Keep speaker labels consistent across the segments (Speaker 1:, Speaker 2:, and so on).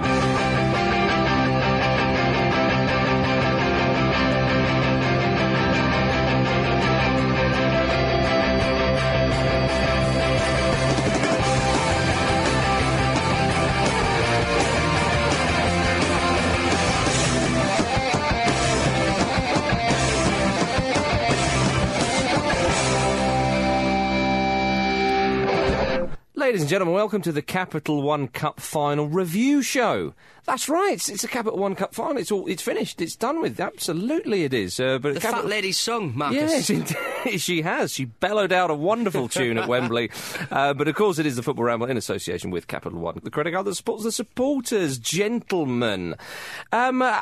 Speaker 1: Bye.
Speaker 2: Ladies and gentlemen, welcome to the Capital One Cup final review show. That's right, it's, it's a Capital One Cup final. It's all, it's finished. It's done with. Absolutely, it is. Uh, but
Speaker 3: The
Speaker 2: Capital-
Speaker 3: fat lady's sung, Marcus.
Speaker 2: Yes, she has. She bellowed out a wonderful tune at Wembley. Uh, but of course, it is the Football Ramble in association with Capital One, the credit card that supports the supporters, gentlemen. Um, uh,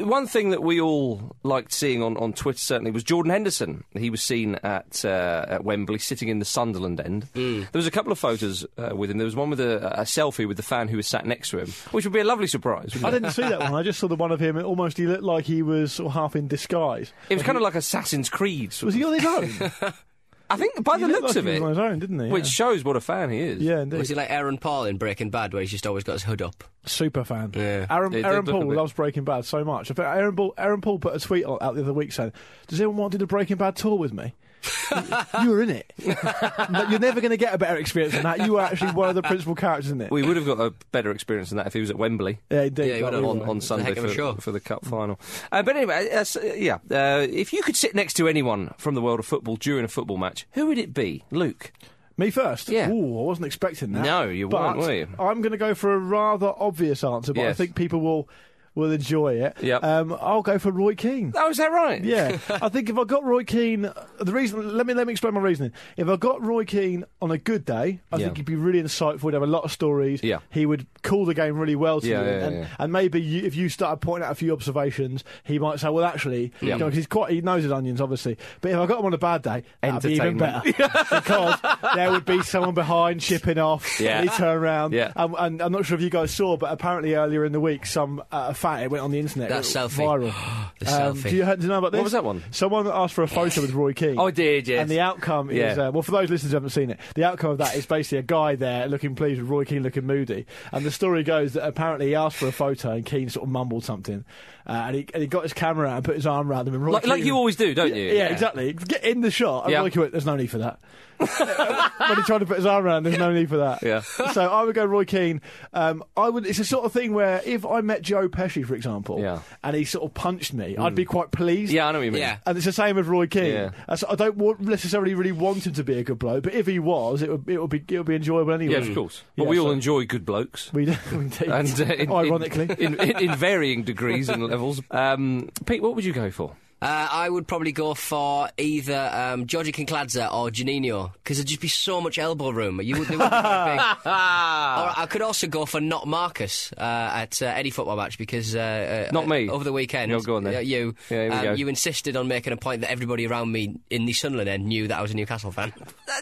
Speaker 2: one thing that we all liked seeing on, on Twitter certainly was Jordan Henderson. He was seen at, uh, at Wembley sitting in the Sunderland end.
Speaker 3: Hmm.
Speaker 2: There was a couple of photos uh, with him. There was one with a, a selfie with the fan who was sat next to him, which would be a lovely surprise.
Speaker 4: I didn't see that one. I just saw the one of him. It almost he looked like he was sort of half in disguise.
Speaker 2: It was kind of like Assassin's Creed. sort
Speaker 4: Was he on his own?
Speaker 2: I think by
Speaker 4: He
Speaker 2: the looks
Speaker 4: like
Speaker 2: of
Speaker 4: he
Speaker 2: it,
Speaker 4: on his own, didn't he?
Speaker 2: which shows what a fan he is.
Speaker 4: Yeah, indeed.
Speaker 3: Was he like Aaron Paul in Breaking Bad, where he's just always got his hood up?
Speaker 4: Super fan.
Speaker 3: Yeah.
Speaker 4: Aaron,
Speaker 2: It
Speaker 4: Aaron
Speaker 2: look
Speaker 4: Paul loves Breaking Bad so much. I think Aaron Paul, Aaron Paul put a tweet out the other week saying, "Does anyone want to do the Breaking Bad tour with me?" you were in it. You're never going to get a better experience than that. You were actually one of the principal characters in it.
Speaker 2: We would have got a better experience than that if he was at Wembley
Speaker 4: yeah, indeed.
Speaker 3: Yeah, he would have
Speaker 2: on, on Sunday
Speaker 3: heck of a
Speaker 2: for,
Speaker 3: show.
Speaker 2: for the cup final. Uh, but anyway, uh, s- uh, yeah, uh, if you could sit next to anyone from the world of football during a football match, who would it be? Luke.
Speaker 4: Me first?
Speaker 2: Yeah.
Speaker 4: Ooh, I wasn't expecting that.
Speaker 2: No, you weren't, were you?
Speaker 4: I'm going to go for a rather obvious answer, but I think people will will enjoy it.
Speaker 2: Yep.
Speaker 4: Um, I'll go for Roy Keane.
Speaker 2: Oh, is that right?
Speaker 4: Yeah, I think if I got Roy Keane, the reason let me let me explain my reasoning. If I got Roy Keane on a good day, I
Speaker 2: Yeah.
Speaker 4: think he'd be really insightful. He'd have a lot of stories.
Speaker 2: Yeah.
Speaker 4: he would call the game really well to
Speaker 2: Yeah,
Speaker 4: you,
Speaker 2: yeah,
Speaker 4: and,
Speaker 2: yeah.
Speaker 4: and maybe you, if you started pointing out a few observations, he might say, "Well, actually,
Speaker 2: Yeah.
Speaker 4: you know, 'cause he's quite he knows his onions, obviously." But if I got him on a bad day, that'd be even better
Speaker 2: Entertainment.
Speaker 4: because there would be someone behind chipping off.
Speaker 2: Yeah.
Speaker 4: and he'd turn around.
Speaker 2: Yeah.
Speaker 4: and, and I'm not sure if you guys saw, but apparently earlier in the week, some uh, fat it went on the internet.
Speaker 3: That
Speaker 4: it
Speaker 3: selfie.
Speaker 4: viral.
Speaker 3: The
Speaker 4: Um,
Speaker 3: selfie.
Speaker 4: Do you, do you know about this?
Speaker 2: What was that one?
Speaker 4: Someone asked for a photo with Roy Keane.
Speaker 2: Oh, I did, yes.
Speaker 4: And the outcome is, uh, well, for those listeners who haven't seen it, the outcome of that is basically a guy there looking pleased with Roy Keane looking moody. And the story goes that apparently he asked for a photo and Keane sort of mumbled something. Uh, and, he, and he got his camera out and put his arm around him. And Roy
Speaker 2: like, like you always do, don't you?
Speaker 4: Yeah, exactly. Get in the shot. And
Speaker 2: Yeah.
Speaker 4: Roy Keane went, there's no need for that. when he tried to put his arm around, there's no need for that.
Speaker 2: Yeah.
Speaker 4: So I would go Roy Keane. Um, I would. It's a sort of thing where if I met Joe Pesci, for example,
Speaker 2: Yeah.
Speaker 4: and he sort of punched me, I'd be quite pleased.
Speaker 2: Yeah, I know what you mean.
Speaker 3: Yeah.
Speaker 4: And it's the same with Roy Keane.
Speaker 2: Yeah.
Speaker 4: That's- I don't want, necessarily really want him to be a good bloke, but if he was, it would it would be it would be enjoyable anyway.
Speaker 2: Yeah, of course. But
Speaker 4: Yeah,
Speaker 2: we all enjoy good blokes.
Speaker 4: We do indeed.
Speaker 2: And uh, in,
Speaker 4: ironically,
Speaker 2: in, in, in varying degrees and levels. Um, Pete, what would you go for?
Speaker 3: Uh, I would probably go for either um, Georgie Kinkladze or Juninho, because there'd just be so much elbow room. You would, they wouldn't be very big. Or I could also go for not Marcus uh, at uh, any football match because uh, uh,
Speaker 2: Not me.
Speaker 3: over the weekend.
Speaker 2: You're going then.
Speaker 3: uh, you,
Speaker 2: Yeah,
Speaker 3: um,
Speaker 2: go.
Speaker 3: you insisted on making a point that everybody around me in the Sunderland end knew that I was a Newcastle fan.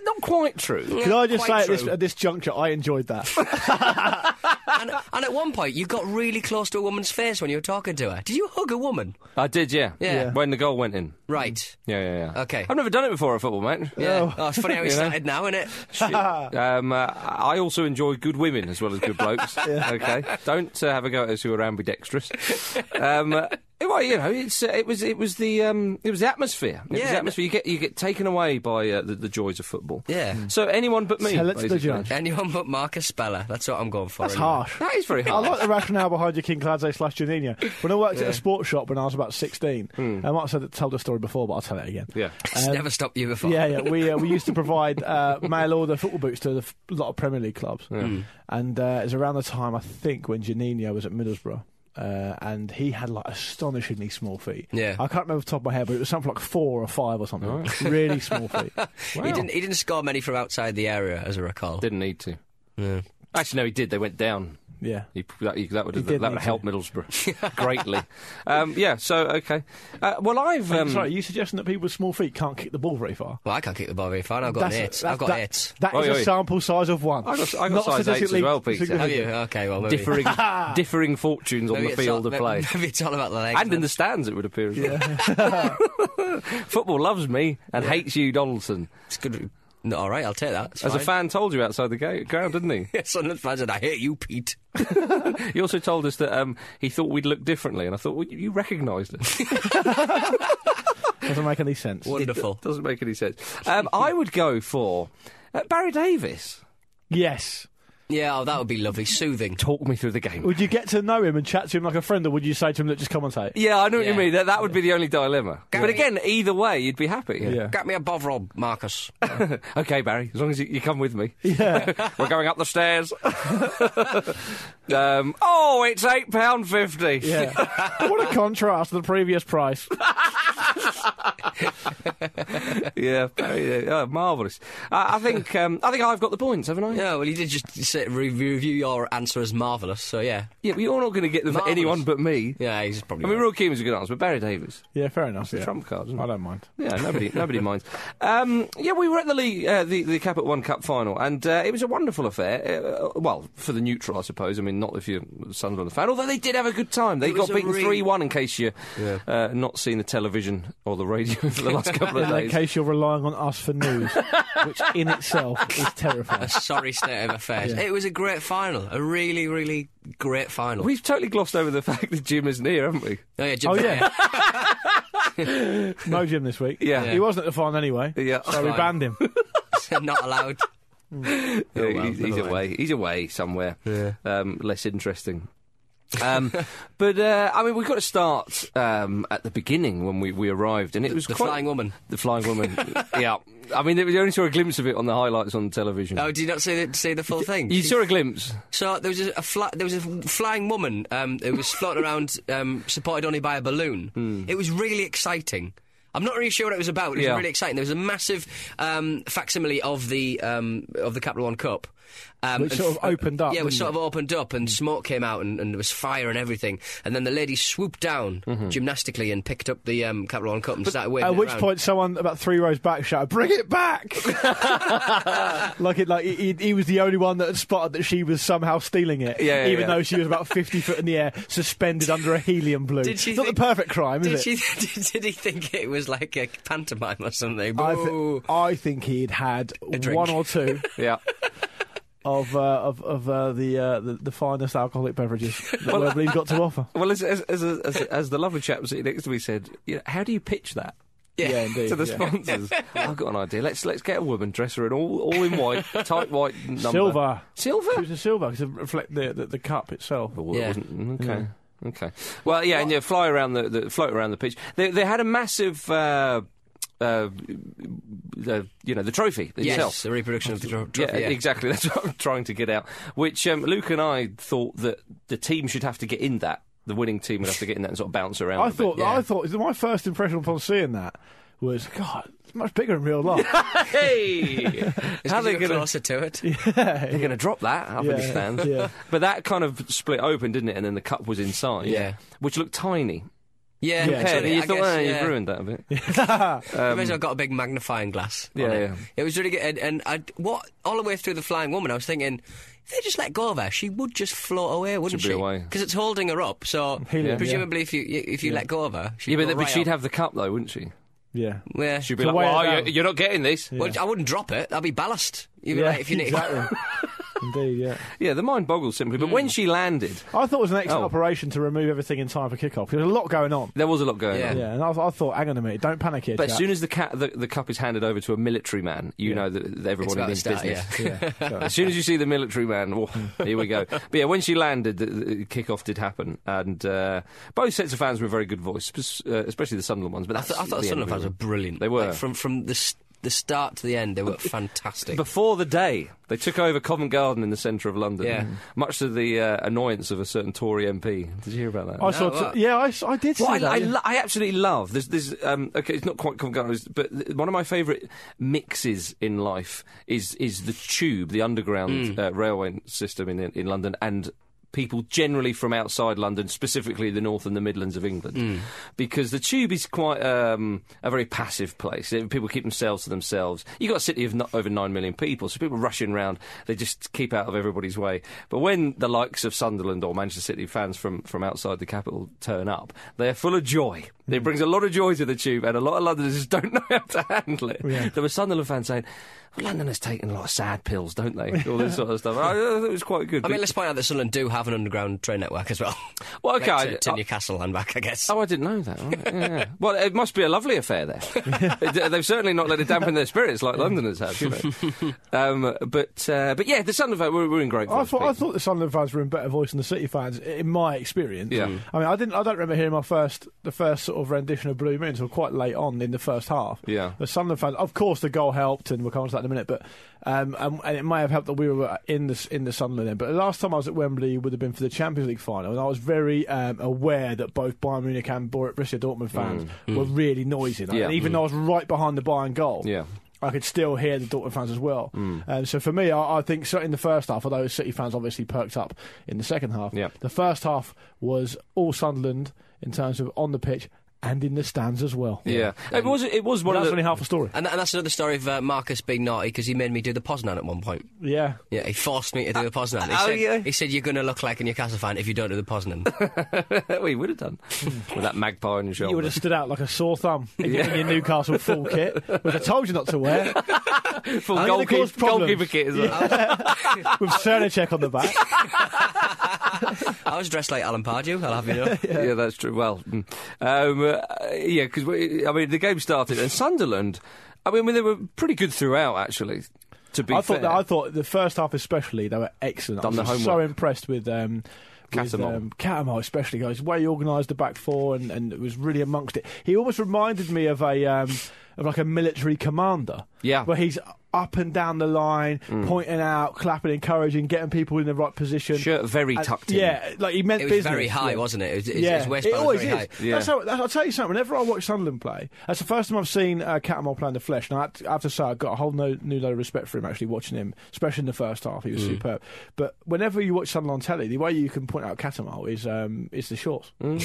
Speaker 2: Not quite true.
Speaker 4: can I just say at this, at this juncture, I enjoyed that.
Speaker 3: and, and at one point, you got really close to a woman's face when you were talking to her. Did you hug a woman?
Speaker 2: I did, yeah.
Speaker 3: Yeah. Yeah.
Speaker 2: When the goal went in.
Speaker 3: Right.
Speaker 2: Yeah, yeah, yeah.
Speaker 3: Okay.
Speaker 2: I've never done it before at football, mate.
Speaker 3: Yeah. Oh, it's funny how
Speaker 2: know?
Speaker 3: started now, isn't it?
Speaker 2: um, uh, I also enjoy good women as well as good blokes. Okay, don't uh, have a go at us who are ambidextrous. Um, well, you know, it's uh, it was it was the um, it was the atmosphere. It was
Speaker 3: Yeah.
Speaker 2: the atmosphere. You get you get taken away by uh, the, the joys of football.
Speaker 3: Yeah.
Speaker 2: So anyone but me.
Speaker 4: Tell it to the judge.
Speaker 3: Anyone but Marcus Speller. That's what I'm going for.
Speaker 4: That's
Speaker 3: anyway.
Speaker 4: harsh.
Speaker 2: That is very
Speaker 4: I like the rationale behind your Kinkladze slash Juninho. When I worked at a sports shop when I was about 16, I might have said, told the story before, but I'll tell it again.
Speaker 2: yeah.
Speaker 3: It's never stopped you before.
Speaker 4: Yeah, yeah. We uh, we used to provide uh, mail order football boots to the f- lot of Premier League clubs, and uh, it was around the time I think when Juninho was at Middlesbrough. Uh, and he had like astonishingly small feet.
Speaker 3: Yeah.
Speaker 4: I can't remember the top of my head, but it was something like four or five or something. Really small feet.
Speaker 3: He didn't. He didn't score many from outside the area, as I recall.
Speaker 2: Didn't need to.
Speaker 3: Yeah.
Speaker 2: Actually, no, he did. They went down.
Speaker 4: Yeah.
Speaker 2: He, that, he- that would have,
Speaker 4: did
Speaker 2: that
Speaker 4: need
Speaker 2: would
Speaker 4: to.
Speaker 2: help Middlesbrough greatly. Um, yeah. So okay. Uh, well, I've um,
Speaker 4: Sorry, are you suggesting that people with small feet can't kick the ball very far?
Speaker 3: Well, I can't kick the ball very far. I've got an eight. I've got
Speaker 4: that,
Speaker 3: eight.
Speaker 4: That
Speaker 2: Oi,
Speaker 4: is
Speaker 2: oi.
Speaker 4: a sample size of one.
Speaker 2: I got- I got
Speaker 4: Not
Speaker 2: size eights as
Speaker 4: statistically
Speaker 2: well, Peter.
Speaker 4: significant.
Speaker 3: Have you? Okay, well, maybe.
Speaker 2: differing differing fortunes on
Speaker 3: maybe
Speaker 2: the field
Speaker 3: all,
Speaker 2: of play.
Speaker 3: Maybe it's all about the legs.
Speaker 2: And in the stands, it would appear. As well. Football loves me and hates you, Donaldson.
Speaker 3: It's good. No, all right, I'll take that. It's
Speaker 2: As a fan told you outside the ga- ground, didn't he?
Speaker 3: Yes, Sunderland fan said, "I hate you, Pete."
Speaker 2: He also told us that um, he thought we'd look differently, and I thought well, you recognised us.
Speaker 4: Doesn't make any sense.
Speaker 3: Wonderful.
Speaker 2: Doesn't make any sense. Um, I would go for uh, Barry Davies.
Speaker 4: Yes.
Speaker 3: Yeah, oh, that would be lovely, soothing.
Speaker 2: Talk me through the game.
Speaker 4: Would you get to know him and chat to him like a friend, or would you say to him, "Look, just commentate"?
Speaker 2: Yeah, I know what you mean. That, that would be the only dilemma.
Speaker 3: Gary-
Speaker 2: But again, either way, you'd be happy.
Speaker 4: Yeah.
Speaker 3: Get me a Bovril, Marcus.
Speaker 2: okay, Barry, as long as you, you come with me.
Speaker 4: Yeah.
Speaker 2: We're going up the stairs. um, oh, it's eight pound fifty.
Speaker 4: Yeah. what a contrast to the previous price.
Speaker 2: yeah, Barry, uh, marvelous. I I think um, I think I've got the points, haven't I?
Speaker 3: yeah, well, you did just say, re- review your answer as marvellous, so yeah.
Speaker 2: Yeah, but you're not going to get them for
Speaker 3: Marvellous.
Speaker 2: anyone but me.
Speaker 3: Yeah, he's probably
Speaker 2: I mean,
Speaker 3: right.
Speaker 2: Roy Keane was a good answer, but Barry Davies,
Speaker 4: Yeah, fair enough.
Speaker 2: the
Speaker 4: Yeah.
Speaker 2: trump card, isn't it?
Speaker 4: I don't mind.
Speaker 2: Yeah, nobody, nobody minds. Um, yeah, we were at the league, uh, the the Capit One Cup final, and uh, it was a wonderful affair. Uh, well, for the neutral, I suppose. I mean, not if you're a Sunderland fan. Although they did have a good time. They
Speaker 3: It was
Speaker 2: got
Speaker 3: a
Speaker 2: beaten
Speaker 3: really-
Speaker 2: three one. In case you are uh, not seen the television or the radio for the last couple of days.
Speaker 4: In
Speaker 2: days.
Speaker 4: case you're relying on us for news, which in itself is terrifying.
Speaker 3: a sorry state of affairs. It was a great final, a really, really great final.
Speaker 2: We've totally glossed over the fact that Jim isn't here, haven't we?
Speaker 3: oh, yeah, Jim,
Speaker 4: Oh yeah. no Jim this week.
Speaker 2: Yeah.
Speaker 4: He wasn't at the final anyway.
Speaker 2: Yeah.
Speaker 4: So we
Speaker 3: Fine.
Speaker 4: banned him.
Speaker 3: not allowed.
Speaker 2: Yeah,
Speaker 3: well,
Speaker 2: he's, he's
Speaker 3: never
Speaker 2: away. He's away somewhere.
Speaker 3: Yeah.
Speaker 2: Um, less interesting. Um, but uh, I mean, we've got to start um, at the beginning when we, we arrived, and it was
Speaker 3: The
Speaker 2: quite,
Speaker 3: Flying Woman.
Speaker 2: The flying woman. yeah. I mean, we only saw a glimpse of it on the highlights on television.
Speaker 3: Oh, did you not see the, see the full thing?
Speaker 2: you saw a glimpse.
Speaker 3: So there was a, a fly, there was a flying woman. Um, it was floating around, um, supported only by a balloon. It was really exciting. I'm not really sure what it was about. It was
Speaker 2: Yeah.
Speaker 3: really exciting. There was a massive um, facsimile of the um, of the Capital One Cup. Um,
Speaker 4: Which sort of opened up,
Speaker 3: Yeah, it was
Speaker 4: didn't
Speaker 3: sort of opened up, and smoke came out, and, and there was fire and everything. And then the lady swooped down gymnastically and picked up the um, Capital One Cup and started waving
Speaker 4: At which
Speaker 3: around.
Speaker 4: point, someone about three rows back shouted, "Bring it back!" like it, like he, he- he was the only one that had spotted that she was somehow stealing it,
Speaker 2: Yeah, yeah,
Speaker 4: even
Speaker 2: yeah.
Speaker 4: though she was about fifty foot in the air, suspended under a helium balloon.
Speaker 3: Did she
Speaker 4: It's not
Speaker 3: think-
Speaker 4: the perfect crime, is
Speaker 3: Did,
Speaker 4: it?
Speaker 3: she, did, did he think it was like a pantomime or something?
Speaker 4: I, thi- I think he'd had one or two
Speaker 2: Yeah.
Speaker 4: of uh, of, of uh, the, uh, the the finest alcoholic beverages that Wembley's got to offer.
Speaker 2: Well, as, as, as, as, as the lovely chap sitting next to me said, you know, how do you pitch that?
Speaker 4: Yeah, indeed.
Speaker 2: to the
Speaker 4: yeah.
Speaker 2: sponsors. I've got an idea. Let's let's get a woman, dress her in all all in white, tight white number.
Speaker 4: Silver. It
Speaker 2: Silver.
Speaker 4: was a silver because it reflect the, the the cup itself.
Speaker 2: Well, it
Speaker 3: Yeah.
Speaker 2: wasn't- okay. Okay. Well, yeah, and yeah, fly around the, the float around the pitch. They they had a massive. Uh, uh, the, you know the trophy
Speaker 3: Yes, the reproduction of the tro- trophy. Yeah,
Speaker 2: exactly. That's what I'm trying to get out. Which um, Luke and I thought that the team should have to get in that. The winning team would have to get in that and sort of bounce around.
Speaker 4: I
Speaker 2: a bit.
Speaker 4: thought
Speaker 3: yeah.
Speaker 4: I thought my first impression upon seeing that was God. It's much bigger in real life.
Speaker 2: Hey,
Speaker 3: It's
Speaker 2: how
Speaker 3: 'cause
Speaker 2: they going to
Speaker 3: closer to it.
Speaker 2: they're going to drop that up in
Speaker 4: Yeah,
Speaker 2: stands?
Speaker 4: yeah.
Speaker 2: But that kind of split open, didn't it? And then the cup was inside.
Speaker 3: Yeah.
Speaker 2: which looked tiny.
Speaker 3: Yeah,
Speaker 4: Yeah,
Speaker 3: so
Speaker 2: you
Speaker 3: I
Speaker 2: thought,
Speaker 3: guess,
Speaker 2: oh,
Speaker 3: yeah.
Speaker 2: you've ruined that a bit.
Speaker 3: You may as well got a big magnifying glass. on
Speaker 2: Yeah,
Speaker 3: it.
Speaker 2: yeah.
Speaker 3: It was really good, and, and I, what all the way through the flying woman, I was thinking. If they just let go of her, she would just float away, wouldn't
Speaker 2: She'd be
Speaker 3: she? Because it's holding her up. So
Speaker 4: Helium,
Speaker 3: presumably, if you if you let go of her, she'd
Speaker 2: Yeah, but,
Speaker 3: go
Speaker 2: but
Speaker 3: right
Speaker 2: she'd
Speaker 3: up.
Speaker 2: have the cup though, wouldn't she?
Speaker 4: Yeah.
Speaker 3: Yeah.
Speaker 2: She'd be
Speaker 4: To
Speaker 2: like,
Speaker 4: weigh
Speaker 2: "Well, you're, you're not getting this."
Speaker 3: Well, I wouldn't drop it. That'd be ballast. You'd be
Speaker 4: yeah,
Speaker 3: like, if you need
Speaker 4: exactly. Indeed, yeah.
Speaker 2: Yeah, the mind boggles simply. But when she landed,
Speaker 4: I thought it was an excellent
Speaker 2: Oh.
Speaker 4: operation to remove everything in time for kickoff. There was a lot going on.
Speaker 2: there was a lot going
Speaker 3: Yeah.
Speaker 2: on.
Speaker 4: Yeah, and I, I thought, hang on a minute, don't panic here.
Speaker 2: But as
Speaker 4: chap.
Speaker 2: soon as the, ca- the the cup is handed over to a military man, you
Speaker 4: Yeah.
Speaker 2: know that, that everybody
Speaker 3: about to start,
Speaker 2: business.
Speaker 3: yeah.
Speaker 4: yeah,
Speaker 2: As soon as you see the military man, oh, here we go. But yeah, when she landed, the, the kick-off did happen, and uh, both sets of fans were in very good voice, sp- uh, especially the Sunderland ones. But
Speaker 3: I,
Speaker 2: that's
Speaker 3: th- I thought
Speaker 2: the
Speaker 3: the
Speaker 2: end
Speaker 3: Sunderland
Speaker 2: of
Speaker 3: fans
Speaker 2: it.
Speaker 3: were brilliant.
Speaker 2: They were.
Speaker 3: Like, from from the s- the start to the end, they were fantastic.
Speaker 2: Before the day, they took over Covent Garden in the centre of London.
Speaker 3: Yeah.
Speaker 2: Much to the uh, annoyance of a certain Tory MP. Did you hear about that?
Speaker 4: I saw.
Speaker 3: well-
Speaker 4: t- yeah, I did see
Speaker 2: Well, I,
Speaker 4: that.
Speaker 2: I,
Speaker 4: yeah.
Speaker 2: lo- I absolutely love this. This um, okay, it's not quite Covent Garden, but one of my favourite mixes in life is is the tube, the underground uh, railway system in in London, and people generally from outside London, specifically the north and the Midlands of England, because the tube is quite um, a very passive place. People keep themselves to themselves. You've got a city of not over nine million people, so people rushing around, they just keep out of everybody's way. But when the likes of Sunderland or Manchester City fans from, from outside the capital turn up, they're full of joy. It brings a lot of joy to the tube, and a lot of Londoners just don't know how to handle it.
Speaker 4: Yeah.
Speaker 2: There were Sunderland fans saying, well, Londoners taking a lot of sad pills, don't they? All this sort of stuff. I, I thought it was quite good.
Speaker 3: I mean, let's point out that Sunderland do have an underground train network as well.
Speaker 2: Well, okay,
Speaker 3: Like
Speaker 2: I-
Speaker 3: to, to
Speaker 2: I-
Speaker 3: Newcastle and back, I guess.
Speaker 2: Oh, I didn't know that. Right, yeah, yeah. Well, it must be a lovely affair there. They've certainly not let it dampen their spirits like Londoners have, you know. Um, but uh, but yeah, the Sunderland fans were, were in great
Speaker 4: I
Speaker 2: voice.
Speaker 4: thought, I
Speaker 2: Pete.
Speaker 4: thought the Sunderland fans were in better voice than the City fans, in my experience.
Speaker 2: Yeah. Mm.
Speaker 4: I mean, I didn't. I don't remember hearing my first, the first sort of rendition of Blue Moon until quite late on in the first half.
Speaker 2: Yeah.
Speaker 4: The Sunderland fans, of course, the goal helped, and we'll come on to that in a minute. But um, and, and it may have helped that we were in the in the Sunderland end. But the last time I was at Wembley would have been for the Champions League final, and I was very um, aware that both Bayern Munich and Bor- Borussia Dortmund fans were really noisy.
Speaker 2: Yeah.
Speaker 4: And even though I was right behind the Bayern goal,
Speaker 2: Yeah.
Speaker 4: I could still hear the Dortmund fans as well. Um, so for me, I, I think certainly in the first half, although City fans obviously perked up in the second half,
Speaker 2: Yeah.
Speaker 4: the first half was all Sunderland in terms of on the pitch and in the stands as well.
Speaker 2: Yeah, it was. It was
Speaker 4: But
Speaker 2: one
Speaker 4: that's
Speaker 2: of the.
Speaker 4: only half a story.
Speaker 3: And, and that's another story of uh, Marcus being naughty because he made me do the Poznan at one point.
Speaker 4: Yeah.
Speaker 3: Yeah, he forced me to do the Poznan. He
Speaker 2: oh,
Speaker 3: said,
Speaker 2: yeah.
Speaker 3: He said, you're going to look like a Newcastle fan if you don't do the Poznan.
Speaker 2: we would have done with that magpie on your shoulder.
Speaker 4: You would have stood out like a sore thumb in, your, in your Newcastle full kit, which I told you not to wear,
Speaker 2: Full goalkeeper, goalkeeper kit as well.
Speaker 4: with Srnicek on the back.
Speaker 3: I was dressed like Alan Pardew, I'll have you know.
Speaker 2: yeah. that's true. Well, mm. um, uh, yeah, because I mean the game started and Sunderland. I mean, they were pretty good throughout, actually. To be
Speaker 4: I
Speaker 2: fair,
Speaker 4: thought that, I thought the first half especially they were excellent.
Speaker 2: Done
Speaker 4: I was so impressed with um, with,
Speaker 2: Cattermole.
Speaker 4: um, Cattermole especially. Guys, the way organised the back four and, and it was really amongst it. He almost reminded me of a um, of like a military commander.
Speaker 2: Yeah.
Speaker 4: where he's up and down the line, pointing out, clapping, encouraging, getting people in the right position.
Speaker 2: shirt very
Speaker 4: And-
Speaker 2: tucked in.
Speaker 4: Yeah, like he meant
Speaker 3: It was
Speaker 4: business.
Speaker 3: very high,
Speaker 4: yeah.
Speaker 3: wasn't it? It was, his,
Speaker 4: yeah,
Speaker 3: waistband
Speaker 4: it always is.
Speaker 3: high.
Speaker 2: Yeah.
Speaker 4: That's how, that's, I'll tell you something. Whenever I watch Sunderland play, that's the first time I've seen uh, Cattermole play in the flesh. And I have, to, I have to say, got a whole no, new load of respect for him actually watching him, especially in the first half. He was
Speaker 3: Mm.
Speaker 4: superb. But whenever you watch Sunderland on telly, the way you can point out Cattermole is um, is the shorts.
Speaker 3: Mm.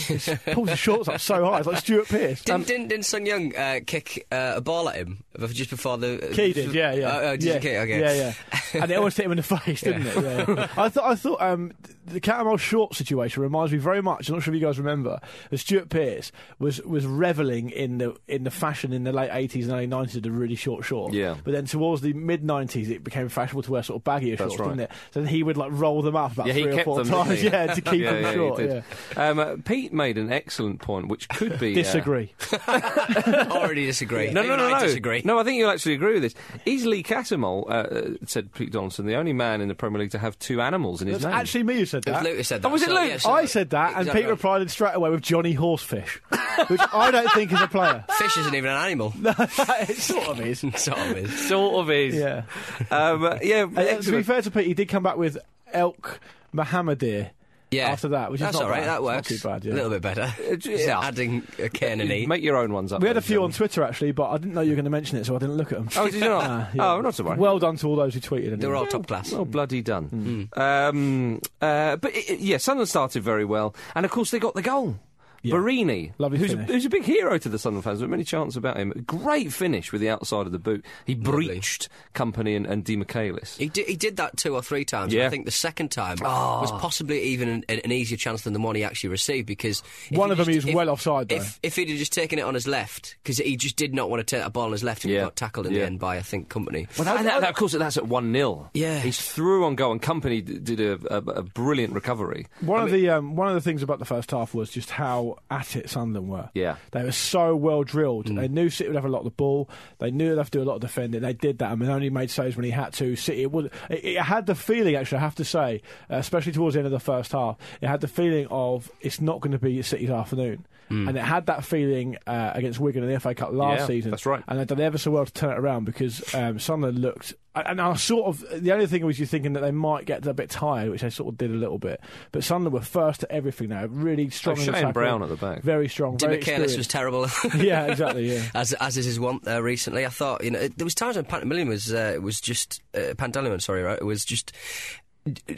Speaker 4: He pulls the shorts up so high. It's like Stuart Pearce.
Speaker 3: Didn't, didn't, didn't Sung-yueng uh, kick uh, a ball at him just before the.
Speaker 4: Ki did, yeah, yeah,
Speaker 3: Uh, uh, did
Speaker 4: yeah.
Speaker 3: Okay.
Speaker 4: yeah, yeah. and it almost hit him in the face, didn't it? Yeah. I thought, I thought um, the Cattermole short situation reminds me very much. I'm not sure if you guys remember that Stuart Pearce was was reveling in the in the fashion in the late 80s and early 90s of the really short short.
Speaker 2: Yeah.
Speaker 4: But then towards the mid 90s, it became fashionable to wear sort of baggier
Speaker 2: That's
Speaker 4: shorts,
Speaker 2: right.
Speaker 4: dn't it? So then he would like roll them up about
Speaker 2: Yeah, he
Speaker 4: three or
Speaker 2: kept
Speaker 4: four
Speaker 2: them,
Speaker 4: times, yeah, to keep
Speaker 2: yeah,
Speaker 4: them
Speaker 2: yeah,
Speaker 4: short. Yeah.
Speaker 2: Um, uh, Pete made an excellent point, which could be uh,
Speaker 4: Disagree.
Speaker 3: Already disagree.
Speaker 2: No, no, no,
Speaker 3: I
Speaker 2: no.
Speaker 3: disagree.
Speaker 2: No, I think you'll actually agree with this. Is Lee Cattermole, uh, said Pete Donaldson, the only man in the Premier League to have two animals in his
Speaker 4: That's
Speaker 2: name?
Speaker 4: actually me who said
Speaker 3: It was
Speaker 4: that.
Speaker 3: Luke who said that.
Speaker 2: Oh, was it
Speaker 3: so,
Speaker 2: Luke?
Speaker 3: yeah, so-
Speaker 4: I said that, and
Speaker 3: Exactly.
Speaker 4: Pete replied straight away with Johnny Horsefish, which I don't think is a player.
Speaker 3: Fish isn't even an animal.
Speaker 4: it sort of is.
Speaker 3: sort of is.
Speaker 2: sort of is.
Speaker 4: Yeah.
Speaker 2: Um, uh, yeah.
Speaker 4: And, uh, to be
Speaker 2: excellent.
Speaker 4: fair to Pete, he did come back with Elk Mohammedir
Speaker 3: Yeah.
Speaker 4: after that, which
Speaker 3: That's
Speaker 4: is not
Speaker 3: all right.
Speaker 4: bad.
Speaker 3: That
Speaker 4: It's not too bad, yeah.
Speaker 3: A little bit better.
Speaker 2: Uh, j-
Speaker 3: Just
Speaker 2: yeah.
Speaker 3: Adding a K and an E.
Speaker 2: Make your own ones up.
Speaker 4: We had a few on Twitter actually, but I didn't know you were going to mention it, so I didn't look at them.
Speaker 2: Oh, did you not?
Speaker 4: Ah, yeah.
Speaker 2: Oh, not to worry.
Speaker 4: Well done to all those who tweeted.
Speaker 3: They were all top class.
Speaker 2: Well, bloody done.
Speaker 4: Hmm.
Speaker 2: Um, uh, but it, it- yeah, Sunderland started very well, and of course they got the goal.
Speaker 4: Yeah.
Speaker 2: Borini,
Speaker 4: Lovely
Speaker 2: who's a,
Speaker 4: finish.
Speaker 2: who's a big hero to the Sunderland fans. There were many chants about him. Great finish with the outside of the boot. He
Speaker 3: Lovely.
Speaker 2: breached Kompany and, and Demichelis.
Speaker 3: He did, he did that two or three times.
Speaker 2: Yeah.
Speaker 3: I think the second time was possibly even an, an easier chance than the one he actually received because
Speaker 4: One of them
Speaker 3: just-
Speaker 4: he was well offside, though.
Speaker 3: If, if he'd have just taken it on his left because he just did not want to take that ball on his left and
Speaker 2: Yeah.
Speaker 3: he got tackled in
Speaker 2: Yeah.
Speaker 3: the end by I think Kompany.
Speaker 2: Well, that, that- that- of course, that's at 1 0.
Speaker 3: Yeah.
Speaker 2: He's through on goal, and Kompany did a, a, a brilliant recovery.
Speaker 4: One of the um, one of the things about the first half was just how at it Sunderland were.
Speaker 2: Yeah.
Speaker 4: They were so well drilled. They knew City would have a lot of the ball. They knew they'd have to do a lot of defending. They did that. I mean, only made saves when he had to. City, it, would, it, it had the feeling, actually, I have to say, uh, especially towards the end of the first half, it had the feeling of it's not going to be City's afternoon. And it had that feeling uh, against Wigan in the FA Cup last
Speaker 2: Yeah,
Speaker 4: season.
Speaker 2: that's right.
Speaker 4: And they've done ever so well to turn it around because um, Sunderland looked. And I sort of the only thing was you're thinking that they might get a bit tired, which they sort of did a little bit. But Sunderland were first at everything now, really strong.
Speaker 2: Oh, Shane
Speaker 4: attack,
Speaker 2: Brown at the back.
Speaker 4: very strong.
Speaker 3: Jim
Speaker 4: very
Speaker 3: McCallis was terrible.
Speaker 4: yeah, exactly. Yeah.
Speaker 3: as as is his want there recently. I thought you know there was times when Pantomilion was uh, it was just uh, Pantilimon, sorry, right? It was just.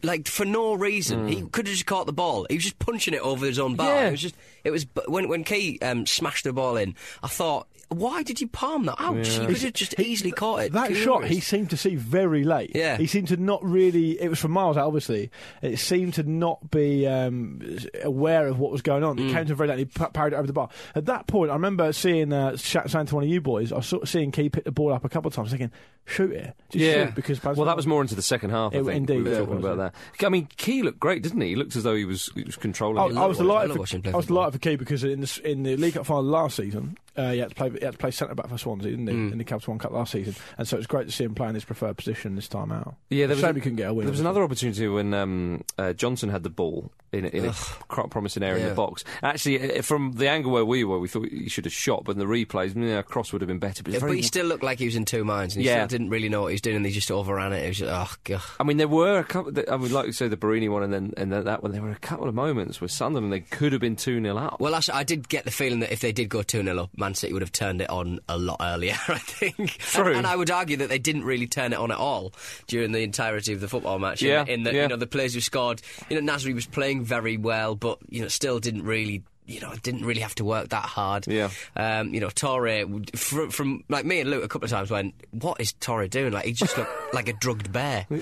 Speaker 3: Like for no reason, he could have just caught the ball. He was just punching it over his own bar.
Speaker 2: Yeah.
Speaker 3: It was just, it was when when Ki um, smashed the ball in. I thought, why did you palm that out? He could have just easily caught it.
Speaker 4: That
Speaker 3: Ki
Speaker 4: shot he seemed to see very late.
Speaker 3: Yeah.
Speaker 4: He seemed to not really, it was from miles out, obviously. It seemed to not be um, aware of what was going on. It
Speaker 3: Mm.
Speaker 4: came to him very late and he pa- parried it over the bar. At that point, I remember seeing, uh, saying to one of you boys, I was sort of seeing Ki pick the ball up a couple of times, thinking, shoot it. Just
Speaker 2: Yeah,
Speaker 4: shoot, because
Speaker 2: well, that was more into the second half. I
Speaker 4: It-
Speaker 2: think
Speaker 4: indeed,
Speaker 2: we were
Speaker 4: yeah,
Speaker 2: talking
Speaker 4: it
Speaker 2: about that. I mean, Ki looked great, didn't he? He looked as though he was he was controlling.
Speaker 4: I,
Speaker 2: it.
Speaker 4: I was
Speaker 3: I
Speaker 4: delighted.
Speaker 3: love
Speaker 4: For,
Speaker 3: watching him
Speaker 4: I was
Speaker 3: football.
Speaker 4: delighted for Ki because in the in the League Cup final last season, uh, he had to play he had to play centre back for Swansea, didn't he?
Speaker 3: Mm.
Speaker 4: In the Capital One Cup last season, and so it was great to see him playing his preferred position this time out.
Speaker 2: Yeah, there was
Speaker 4: Shame
Speaker 2: a-
Speaker 4: he couldn't get a win.
Speaker 2: There was another opportunity when um, uh, Johnson had the ball in, a- in a quite promising area in the box. Actually, uh, from the angle where we were, we thought he should have shot, but in the replays, yeah, cross would have been better. But, it's
Speaker 3: Yeah, but he still looked like he was in two minds, and he
Speaker 2: Yeah.
Speaker 3: still didn't really know what he was doing, and they just overran it. It was just, oh god.
Speaker 2: I mean, there were a couple. I would like to say the Borini one, and then and then that one. There were a couple of moments where Sunderland they could have been two 0 up.
Speaker 3: Well, actually, I did get the feeling that if they did go 2 0 up, Man City would have turned it on a lot earlier, I think.
Speaker 2: True.
Speaker 3: And, and I would argue that they didn't really turn it on at all during the entirety of the football match.
Speaker 2: Yeah,
Speaker 3: In, the,
Speaker 2: yeah.
Speaker 3: you know, the players who scored, you know, Nasri was playing very well, but, you know, still didn't really. You know, didn't really have to work that hard.
Speaker 2: Yeah.
Speaker 3: Um, you know, Toure, from, from like me and Luke a couple of times went, "What is Toure doing? Like he just looked like a drugged bear."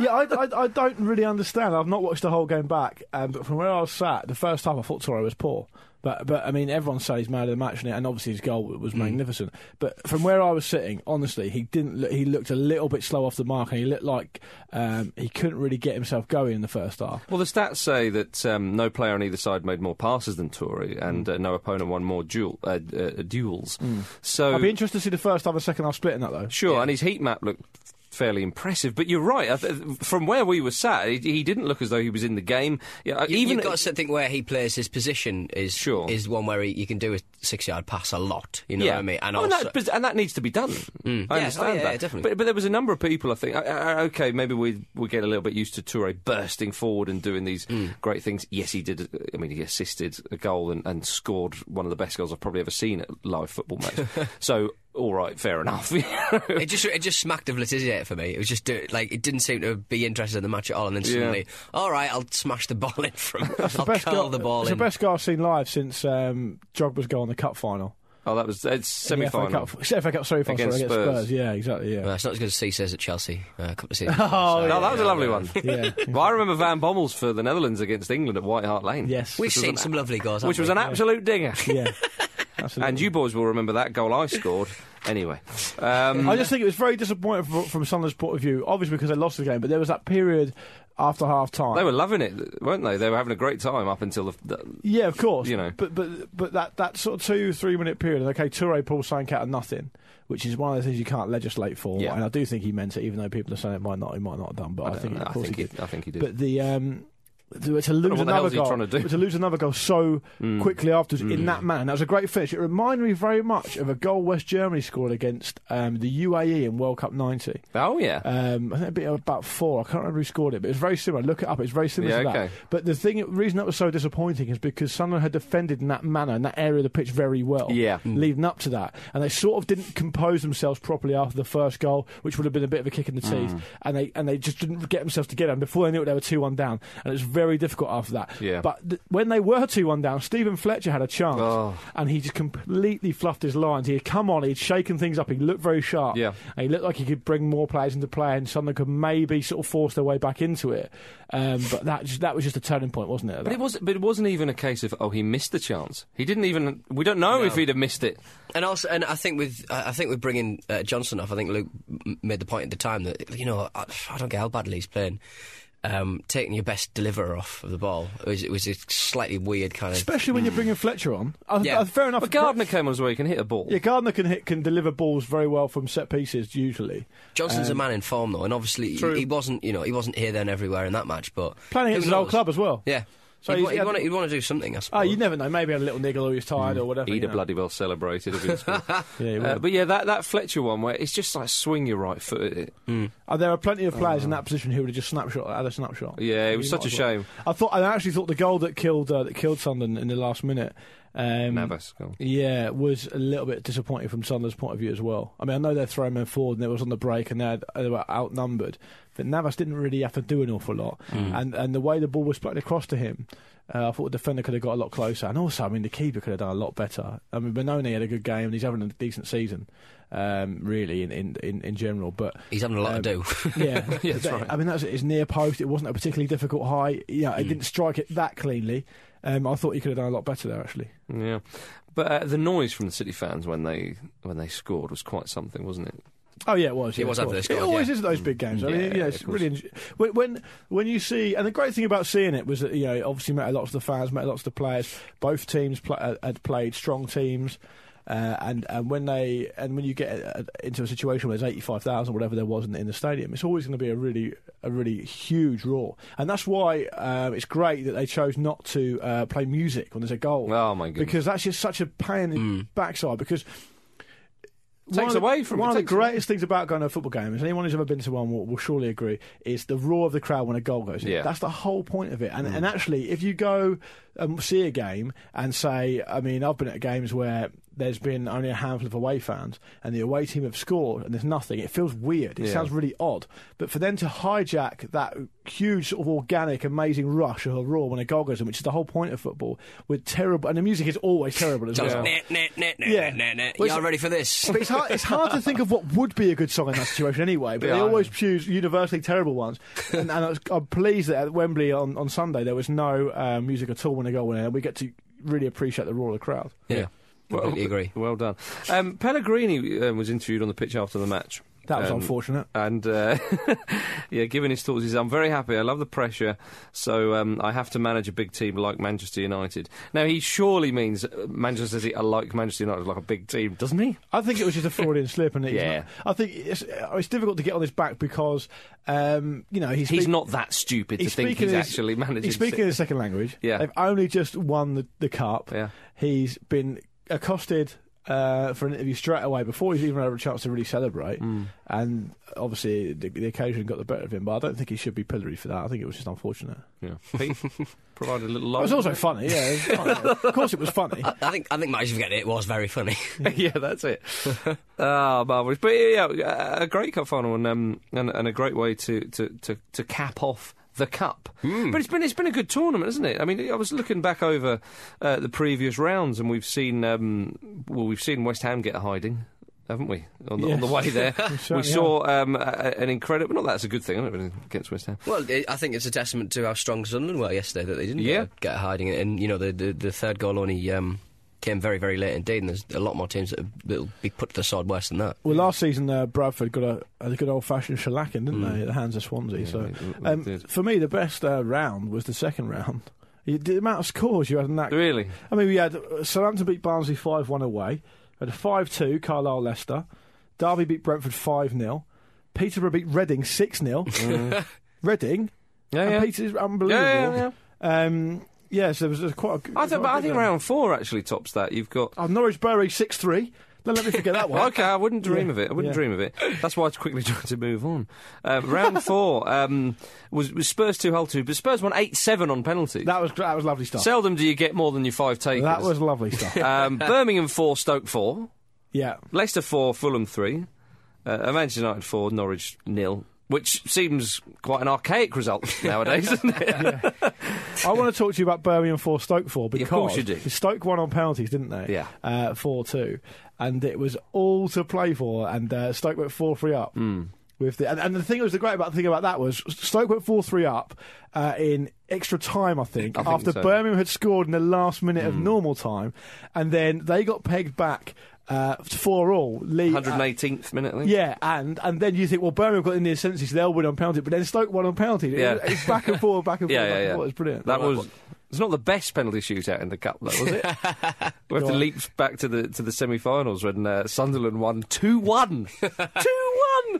Speaker 4: Yeah, I, I, I don't really understand. I've not watched the whole game back, um, but from where I was sat, the first time I thought Toure was poor. But but I mean, everyone said he's man of the match, and obviously his goal was
Speaker 2: Mm.
Speaker 4: magnificent. But from where I was sitting, honestly, he didn't. Look, he looked a little bit slow off the mark, and he looked like um, he couldn't really get himself going in the first half.
Speaker 2: Well, the stats say that um, no player on either side made more passes than Toure, and uh, no opponent won more duel, uh, uh, duels. So
Speaker 4: I'd be interested to see the first half and second half split in that though.
Speaker 2: Sure, and his heat map looked fairly impressive. But you're right. I th- From where we were sat, he, he didn't look as though he was in the game. Yeah,
Speaker 3: You,
Speaker 2: even
Speaker 3: you've got something where he plays his position is
Speaker 2: Sure.
Speaker 3: is one where he, you can do a six yard pass a lot. You know
Speaker 2: yeah,
Speaker 3: what I mean? And
Speaker 2: Oh,
Speaker 3: also,
Speaker 2: that, and that needs to be done. I
Speaker 3: Yeah, oh,
Speaker 2: understand
Speaker 3: yeah,
Speaker 2: that.
Speaker 3: definitely.
Speaker 2: But, but there was a number of people. I think. Uh, uh, okay, maybe we we get a little bit used to Toure bursting forward and doing these
Speaker 3: Hmm.
Speaker 2: great things. Yes, he did. uh, I mean, he assisted a goal and, and scored one of the best goals I've probably ever seen at live football match. so. All right, fair enough.
Speaker 3: it just it just smacked of Le Tissier for me. It was just like it didn't seem to be interested in the match at all, and then
Speaker 2: Yeah.
Speaker 3: suddenly, all right, I'll smash the ball in from. I'll
Speaker 4: Best
Speaker 3: curl
Speaker 4: goal-
Speaker 3: the ball
Speaker 4: it's
Speaker 3: in.
Speaker 4: the best goal I've seen live since um, Drogba's goal in the cup final.
Speaker 2: oh, that was it's semi-final.
Speaker 4: FA Cup, Cup sorry, final,
Speaker 2: Against
Speaker 4: sorry, against
Speaker 2: Spurs.
Speaker 4: Spurs. Yeah, exactly. Yeah.
Speaker 3: Well, it's not as good as Cisse's at Chelsea uh, a couple of seasons.
Speaker 4: Oh,
Speaker 3: ago, so-
Speaker 2: No, that was a lovely one.
Speaker 4: yeah.
Speaker 2: Well, I remember Van Bommels for the Netherlands against England at White Hart Lane.
Speaker 4: Yes.
Speaker 3: We've seen
Speaker 2: an-
Speaker 3: some lovely goals,
Speaker 2: which was an absolute dinger.
Speaker 4: yeah. Absolutely.
Speaker 2: And you boys will remember that goal I scored. Anyway, um,
Speaker 4: I just think it was very disappointing from, from Sunderland's point of view. Obviously because they lost the game, but there was that period after half time.
Speaker 2: they were loving it, weren't they? They were having a great time up until the. the
Speaker 4: yeah, of course.
Speaker 2: you know.
Speaker 4: but but but that, that sort of two three minute period. Okay, Toure pulls something out of nothing, which is one of the things you can't legislate for.
Speaker 2: Yeah.
Speaker 4: And I do think he meant it, even though people are saying it might not. He might not have done, but I,
Speaker 2: don't
Speaker 4: think
Speaker 2: know,
Speaker 4: of
Speaker 2: I
Speaker 4: course
Speaker 2: think
Speaker 4: he
Speaker 2: he-
Speaker 4: did.
Speaker 2: I think he did.
Speaker 4: But the um. To to lose another goal,
Speaker 2: trying to do?
Speaker 4: to lose another goal so
Speaker 2: Mm.
Speaker 4: quickly afterwards in that manner, that was a great finish. It reminded me very much of a goal West Germany scored against um, the UAE in World Cup '90.
Speaker 2: oh yeah,
Speaker 4: Um, I think it'd be about four. I can't remember who scored it, but it's very similar. Look it up. It's very similar
Speaker 2: Yeah,
Speaker 4: to that.
Speaker 2: okay.
Speaker 4: But the thing, the reason that was so disappointing is because Sunderland had defended in that manner, in that area of the pitch, very well.
Speaker 2: Yeah. Mm.
Speaker 4: Leading up to that, and they sort of didn't compose themselves properly after the first goal, which would have been a bit of a kick in the teeth.
Speaker 2: Mm.
Speaker 4: And they and they just didn't get themselves together. And before they knew it, they were two one down, and it was very difficult after that.
Speaker 2: Yeah.
Speaker 4: But th- when they were two one down, Steven Fletcher had a chance,
Speaker 2: Oh.
Speaker 4: and he just completely fluffed his lines. He had come on, he'd shaken things up. He looked very sharp.
Speaker 2: Yeah.
Speaker 4: And he looked like he could bring more players into play, and Sunderland could maybe sort of force their way back into it. Um, but that just, that was just a turning point, wasn't it?
Speaker 2: but it was. But it wasn't even a case of oh he missed the chance. He didn't even. We don't know if he'd have missed it.
Speaker 3: And also, and I think with I I think with bringing uh, Johnson off, I think Luke m- made the point at the time that you know I, I don't get how badly he's playing. Um, taking your best deliverer off of the ball. It was, it was a slightly weird kind of.
Speaker 4: Especially when you're bringing Fletcher on. Uh,
Speaker 3: Yeah.
Speaker 4: uh, fair enough.
Speaker 2: But Gardner came on as well. He can hit a ball.
Speaker 4: Yeah, Gardner can hit, can deliver balls very well from set pieces usually.
Speaker 3: Johnson's
Speaker 4: Um,
Speaker 3: a man in form though, and obviously he, he wasn't, you know, he wasn't here, then everywhere in that match. But
Speaker 4: Playing
Speaker 3: who
Speaker 4: against his old club as well.
Speaker 3: Yeah.
Speaker 4: So
Speaker 3: he'd,
Speaker 4: he's-
Speaker 3: wa- he'd, want to, he'd want to do something, I
Speaker 4: Oh,
Speaker 3: suppose.
Speaker 4: you never know. Maybe had a little niggle or he's tired or whatever.
Speaker 2: He'd
Speaker 4: you
Speaker 2: have bloody well celebrated if he'd scored.
Speaker 4: Yeah,
Speaker 2: Uh, but yeah, that, that Fletcher one where it's just like swing your right foot at it.
Speaker 4: Uh, there are plenty of players in that position who would have just snapshot had a snapshot.
Speaker 2: Oh. Yeah, it was such a
Speaker 4: well.
Speaker 2: shame.
Speaker 4: I thought I actually thought the goal that killed uh, that killed Sunderland in the last minute. Um,
Speaker 2: Navas. go.
Speaker 4: Yeah, was a little bit disappointing from Sunderland's point of view as well. I mean, I know they're throwing men forward and it was on the break and they, had, they were outnumbered, but Navas didn't really have to do an awful lot. And and the way the ball was played across to him, uh, I thought the defender could have got a lot closer. And also, I mean, the keeper could have done a lot better. I mean, Mannone had a good game and he's having a decent season, um, really, in, in, in, in general. But
Speaker 3: He's having a lot
Speaker 4: Um,
Speaker 3: to do.
Speaker 4: yeah,
Speaker 2: Yeah, that's right.
Speaker 4: I mean, that's his near post. It wasn't a particularly difficult high. Yeah, it didn't strike it that cleanly. Um, I thought he could have done a lot better there, actually.
Speaker 2: Yeah, but uh, the noise from the City fans when they when they scored was quite something, wasn't it?
Speaker 4: Oh yeah, it was.
Speaker 3: It
Speaker 4: yeah,
Speaker 3: was
Speaker 4: of
Speaker 3: after
Speaker 4: course. It always
Speaker 3: yeah.
Speaker 4: is at those big games. I mean,
Speaker 2: Yeah,
Speaker 4: you know, it's really enj- when, when when you see, and the great thing about seeing it was that you know, obviously met a lot of the fans, met lots of the players. Both teams pla uh, had played strong teams. Uh, and and when they and when you get uh, into a situation where there's eighty five thousand whatever there was in, in the stadium, it's always going to be a really a really huge roar, and that's why um, it's great that they chose not to uh, play music when there's a goal.
Speaker 2: Oh, my goodness.
Speaker 4: Because that's just such a pain in the backside. Because
Speaker 2: Takes
Speaker 4: one of the-
Speaker 2: away from it,
Speaker 4: one of the
Speaker 2: takes away.
Speaker 4: greatest things about going to a football game, as anyone who's ever been to one will, will surely agree, is the roar of the crowd when a goal goes in.
Speaker 2: Yeah. Mm.
Speaker 4: That's the whole point of it. And, and actually, if you go and see a game and say, I mean, I've been at games where there's been only a handful of away fans and the away team have scored and there's nothing, it feels weird. It
Speaker 2: Yeah.
Speaker 4: sounds really odd. But for them to hijack that huge, sort of organic, amazing rush of a roar when a goal goes in, which is the whole point of football, with terrible, and the music is always terrible as
Speaker 3: Just
Speaker 4: well.
Speaker 3: net, net, net, net,
Speaker 4: Yeah.
Speaker 3: net, net, net.
Speaker 4: Well,
Speaker 3: Y'all ready for this?
Speaker 4: But it's hard, it's hard to think of what would be a good song in that situation anyway. But they always choose universally terrible ones. and, and I was, I'm pleased that at Wembley on, on Sunday there was no uh, music at all when a goal went in. and We get to really appreciate the roar of the crowd.
Speaker 3: yeah, completely agree.
Speaker 2: Well done. Um, Pellegrini um, was interviewed on the pitch after the match.
Speaker 4: That was
Speaker 2: Um,
Speaker 4: unfortunate.
Speaker 2: And uh, yeah, given his thoughts, he's I'm very happy. I love the pressure, so um, I have to manage a big team like Manchester United. Now, he surely means uh, Manchester City are like Manchester United, like a big team, doesn't he?
Speaker 4: I think it was just a Freudian slip, and
Speaker 2: Yeah.
Speaker 4: not- I think it's, uh, it's difficult to get on his back because um, you know he's
Speaker 2: He's
Speaker 4: speak-
Speaker 2: not that stupid to think
Speaker 4: speaking
Speaker 2: he's
Speaker 4: his-
Speaker 2: actually managing.
Speaker 4: He's speaking
Speaker 2: City.
Speaker 4: in a second language.
Speaker 2: Yeah.
Speaker 4: they've only just won the, the cup.
Speaker 2: Yeah.
Speaker 4: he's been accosted uh, for an interview straight away before he's even had a chance to really celebrate.
Speaker 2: Hmm.
Speaker 4: And obviously, the, the occasion got the better of him. But I don't think he should be pilloried for that. I think it was just unfortunate.
Speaker 2: Yeah. Pete provided a little.
Speaker 4: It was also funny. Yeah, funny. of course it was funny.
Speaker 3: I think I think Matt's forgetting it it was very funny.
Speaker 2: yeah, that's it. Ah, marvellous. But yeah, yeah, a great cup final and, um, and and a great way to, to, to, to cap off the cup. But it's been it's been a good tournament, isn't it? I mean, I was looking back over uh, the previous rounds, and we've seen um, well, we've seen West Ham get a hiding. Haven't we on the, on the way there? we saw um, a, a- an incredible. Not that's a good thing, I don't know, against West Ham.
Speaker 3: Well, it, I think it's a testament to how strong Sunderland were yesterday that they didn't
Speaker 2: Yeah.
Speaker 3: get, get hiding. And you know, the the, the third goal only um, came very very late indeed. And there's a lot more teams that will be put to the side worse than that.
Speaker 4: Well, last season uh, Bradford got a, a good old fashioned shellacking, didn't they? At the hands of Swansea. so,
Speaker 2: they- they
Speaker 4: um,
Speaker 2: did.
Speaker 4: for me, the best uh, round was the second round. The amount of scores you had in that.
Speaker 2: Really?
Speaker 4: I mean, we had uh, Southampton beat Barnsley 5 1 away. We had a 5 2, Carlisle Leicester. Derby beat Brentford 5 0. Peterborough beat Reading 6 0. Reading?
Speaker 2: Yeah,
Speaker 4: And
Speaker 2: yeah.
Speaker 4: Peter's unbelievable.
Speaker 2: Yeah, yeah, yeah.
Speaker 4: Um, yeah, so there was, there was quite a.
Speaker 2: I,
Speaker 4: quite
Speaker 2: but I think
Speaker 4: round.
Speaker 2: four actually tops that. You've got
Speaker 4: Oh, Norwich Bury 6 3. Don't let me forget that one.
Speaker 2: okay, I wouldn't dream
Speaker 4: Yeah,
Speaker 2: of it. I wouldn't
Speaker 4: yeah.
Speaker 2: dream of it. That's why I quickly tried to move on. Uh, round four um, was, was Spurs two, Hull two, but Spurs won eight seven on penalties.
Speaker 4: That was, that was lovely stuff.
Speaker 2: Seldom do you get more than your five takers.
Speaker 4: that was lovely stuff.
Speaker 2: um, Birmingham four, Stoke four,
Speaker 4: yeah.
Speaker 2: Leicester four, Fulham three, uh, Manchester United four, Norwich nil. Which seems quite an archaic result nowadays, doesn't it?
Speaker 4: I want to talk to you about Birmingham 4, Stoke 4 because
Speaker 2: of course you do.
Speaker 4: Stoke won on penalties, didn't they?
Speaker 2: Yeah.
Speaker 4: Uh, 4 2. And it was all to play for, and uh, Stoke went 4 3 up.
Speaker 2: Hmm.
Speaker 4: With the, and, and the thing that was the great about, thing about that was Stoke went 4 3 up uh, in extra time, I think,
Speaker 2: I think
Speaker 4: after
Speaker 2: so. Hmm.
Speaker 4: Birmingham had scored in the last minute of normal time. And then they got pegged back uh, four all. Lee, uh,
Speaker 2: 118th minute, I think.
Speaker 4: yeah, and and then you think, well, Birmingham got in the ascendancy, so they'll win on penalty, but then Stoke won on penalty. It-
Speaker 2: Yeah.
Speaker 4: It's back and forth, back and forth,
Speaker 2: Yeah,
Speaker 4: back
Speaker 2: yeah,
Speaker 4: and
Speaker 2: yeah.
Speaker 4: forth. It's brilliant.
Speaker 2: That
Speaker 4: I like
Speaker 2: was. It's not the best penalty shootout in the cup, though, was it? we have
Speaker 4: Go
Speaker 2: to
Speaker 4: on.
Speaker 2: leap back to the to the semi-finals when uh, Sunderland won two one, two one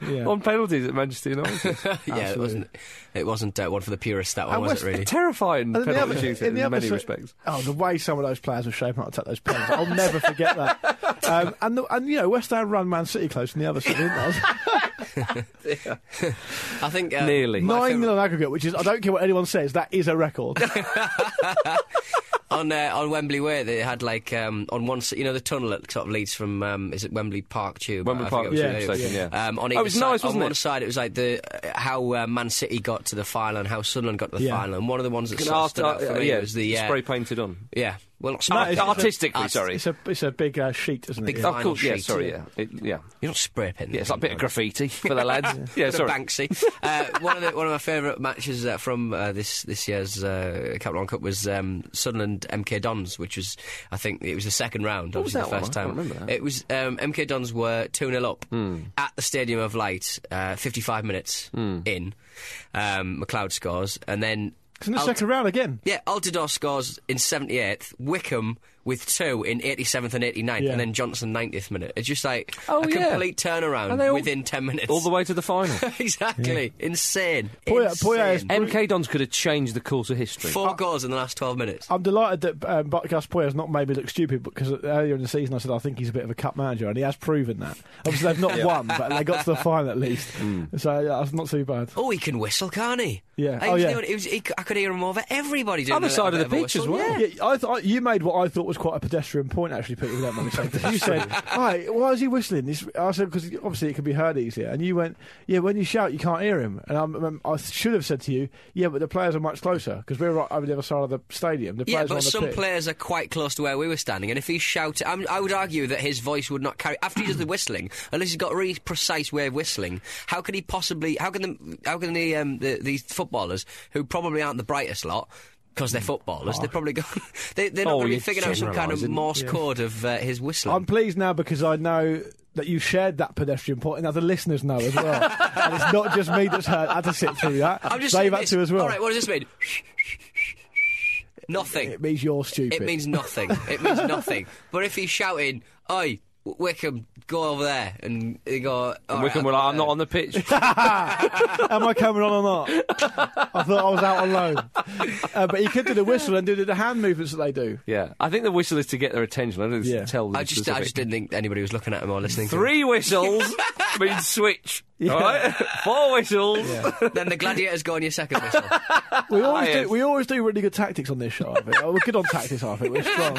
Speaker 4: Yeah.
Speaker 2: on penalties at Manchester United.
Speaker 3: yeah, it wasn't. It wasn't uh, one for the purists. That one
Speaker 4: And
Speaker 3: was
Speaker 4: West-
Speaker 3: it really?
Speaker 2: Terrifying
Speaker 4: And in the
Speaker 2: penalty
Speaker 4: other-
Speaker 2: shootout
Speaker 4: in
Speaker 2: in,
Speaker 4: the
Speaker 2: many
Speaker 4: se-
Speaker 2: respects.
Speaker 4: Oh, the way some of those players were shaping up to take those penalties. I'll never forget that. Um, and, the, and, you know, West Ham run Man City close from the other side, didn't they?
Speaker 3: I think uh,
Speaker 2: Nearly.
Speaker 3: my
Speaker 4: 9
Speaker 3: favourite-
Speaker 4: 0 on aggregate, which is, I don't care what anyone says, that is a record.
Speaker 3: on uh, on Wembley Way, they had like um, on one, s- you know, the tunnel that sort of leads from um, is it Wembley Park Tube?
Speaker 2: Wembley
Speaker 3: I
Speaker 2: Park
Speaker 3: forget which
Speaker 4: Yeah,
Speaker 3: way it is.
Speaker 2: station, yeah.
Speaker 3: Um, on
Speaker 2: Oh, it was
Speaker 3: side,
Speaker 2: nice,
Speaker 3: on
Speaker 2: wasn't
Speaker 3: one
Speaker 2: it?
Speaker 3: side, it was like the uh, how uh, Man City got to the final and how Sunderland got to the
Speaker 4: Yeah.
Speaker 3: final. And one of the ones that sort of stood out for
Speaker 2: uh,
Speaker 3: me
Speaker 2: yeah,
Speaker 3: was the uh,
Speaker 2: spray painted on.
Speaker 3: yeah, well, not
Speaker 4: No,
Speaker 3: spray,
Speaker 4: it's- it's a-
Speaker 2: Artistically, sorry.
Speaker 4: It's a, it's a big uh, sheet, isn't it?
Speaker 3: Big
Speaker 4: Yeah.
Speaker 3: vi-
Speaker 2: Of course,
Speaker 3: vinyl
Speaker 2: yeah,
Speaker 3: sheet,
Speaker 2: sorry,
Speaker 3: yeah.
Speaker 2: yeah. It, yeah.
Speaker 3: you're not spray painting.
Speaker 2: Yeah, it's like a bit of graffiti for the lads. yeah,
Speaker 3: Bit of
Speaker 2: sorry.
Speaker 3: Banksy. uh, one of the, one of my favourite matches uh, from uh, this this year's uh, Capital One Cup was um, Sunderland MK Dons, which was I think it was the second round.
Speaker 2: What was
Speaker 3: obviously
Speaker 2: that
Speaker 3: the first
Speaker 2: one?
Speaker 3: Time.
Speaker 2: can't remember that.
Speaker 3: It was um, MK Dons were two 0 up
Speaker 2: Hmm.
Speaker 3: at the Stadium of Light, uh, fifty five minutes
Speaker 2: Hmm.
Speaker 3: in. Um, McLeod scores, and then
Speaker 4: It's in the
Speaker 3: Alt-
Speaker 4: second round again.
Speaker 3: yeah, Altidore scores in 78th, Wickham with two in 87th and 89th,
Speaker 4: Yeah.
Speaker 3: and then Johnson 90th minute. It's just like
Speaker 2: Oh,
Speaker 3: a
Speaker 2: yeah.
Speaker 3: complete turnaround
Speaker 2: all-
Speaker 3: within 10 minutes.
Speaker 2: All the way to the final.
Speaker 3: exactly. Insane.
Speaker 4: Poya-
Speaker 3: Insane.
Speaker 4: Poya is-
Speaker 2: MK Dons could have changed the course of history.
Speaker 3: Four goals in the last 12 minutes.
Speaker 4: I'm delighted that um, but Gus Poyet's not made me look stupid because earlier in the season I said I think he's a bit of a cup manager and he has proven that. Obviously they've not won, but they got to the final at least. So yeah, that's not too bad.
Speaker 3: Oh, he can whistle, can't he?
Speaker 4: Yeah.
Speaker 3: I,
Speaker 4: Oh, yeah.
Speaker 3: doing- it was- he- I could hear him over everybody doing
Speaker 2: Other side of the
Speaker 3: a
Speaker 2: pitch as well.
Speaker 3: Yeah.
Speaker 4: Yeah, I thought you made what I thought was quite a pedestrian point. Actually, Peter, don't mind me you said, "Hi, why is he whistling?" This, I said, "Because obviously it can be heard easier." And you went, "Yeah, when you shout, you can't hear him." And I'm, um, I should have said to you, "Yeah, but the players are much closer because we're right over the other side of the stadium. The
Speaker 3: Yeah,
Speaker 4: players are on
Speaker 3: but some
Speaker 4: pitch."
Speaker 3: players are quite close to where we were standing, and if he's shouting, I'm, I would argue that his voice would not carry after he does the whistling, unless he's got a really precise way of whistling. How can he possibly? How can the? How can the, um, the these footballers who probably aren't the brightest lot? Because they're footballers, they're probably going. They, they're not
Speaker 2: Oh,
Speaker 3: going to be figuring out some kind of. Morse
Speaker 4: Yeah.
Speaker 3: code of uh, his whistling.
Speaker 4: I'm pleased now because I know that you shared that pedestrian point, and now the listeners know as well. and it's not just me that's heard, I had to sit through that.
Speaker 3: I'm just
Speaker 4: They've
Speaker 3: saying
Speaker 4: had
Speaker 3: this-
Speaker 4: to as well.
Speaker 3: All right, what does this mean? Nothing.
Speaker 4: It means you're stupid.
Speaker 3: It means nothing. It means nothing. But if he's shouting, "Oi, Wickham, go over there," and they go,
Speaker 2: And
Speaker 3: "All
Speaker 2: Wickham
Speaker 3: right,
Speaker 2: were like,
Speaker 3: I'll
Speaker 2: I'm not on the pitch.
Speaker 4: Am I coming on or not? I thought I was out on loan. Uh, but he could do the whistle and do the hand movements that they do.
Speaker 2: yeah, I think the whistle is to get their attention. I don't
Speaker 4: Yeah.
Speaker 2: tell them.
Speaker 3: I just, I just didn't think anybody was looking at him or listening.
Speaker 2: Three whistles means switch.
Speaker 4: Yeah.
Speaker 2: All right, four whistles.
Speaker 3: to him. Then the gladiators go on your second whistle.
Speaker 4: We always do. We always do really good tactics on this show. I think. We're good on tactics. I think we're strong.